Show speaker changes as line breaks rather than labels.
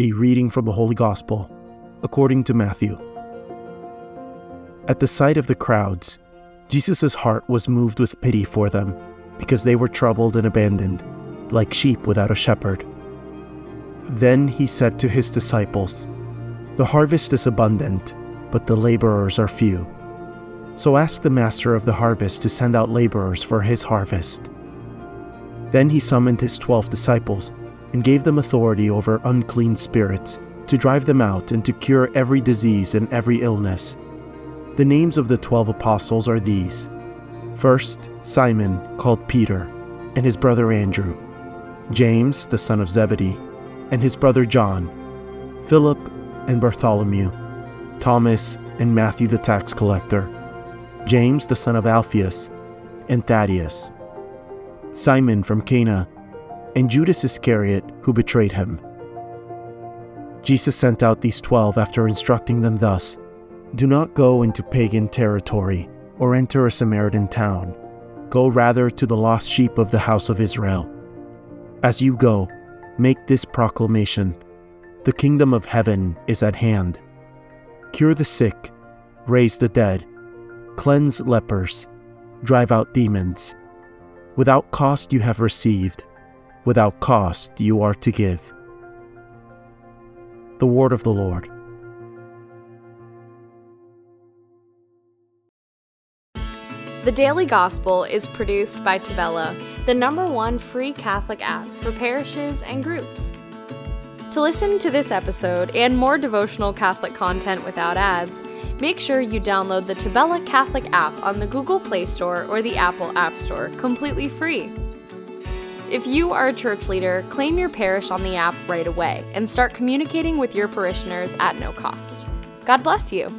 A reading from the Holy Gospel according to Matthew. At the sight of the crowds, Jesus' heart was moved with pity for them, because they were troubled and abandoned, like sheep without a shepherd. Then he said to his disciples, The harvest is abundant, but the laborers are few. So ask the master of the harvest to send out laborers for his harvest. Then he summoned his twelve disciples and gave them authority over unclean spirits to drive them out and to cure every disease and every illness. The names of the twelve apostles are these. First, Simon, called Peter, and his brother Andrew, James, the son of Zebedee, and his brother John, Philip and Bartholomew, Thomas and Matthew the tax collector, James the son of Alphaeus, and Thaddeus, Simon from Cana, and Judas Iscariot who betrayed him. Jesus sent out these twelve after instructing them thus Do not go into pagan territory or enter a Samaritan town. Go rather to the lost sheep of the house of Israel. As you go, make this proclamation The kingdom of heaven is at hand. Cure the sick, raise the dead, cleanse lepers, drive out demons. Without cost you have received, without cost you are to give. The word of the Lord.
The Daily Gospel is produced by Tabella, the number one free Catholic app for parishes and groups. To listen to this episode and more devotional Catholic content without ads, make sure you download the Tabella Catholic app on the Google Play Store or the Apple App Store completely free. If you are a church leader, claim your parish on the app right away and start communicating with your parishioners at no cost. God bless you.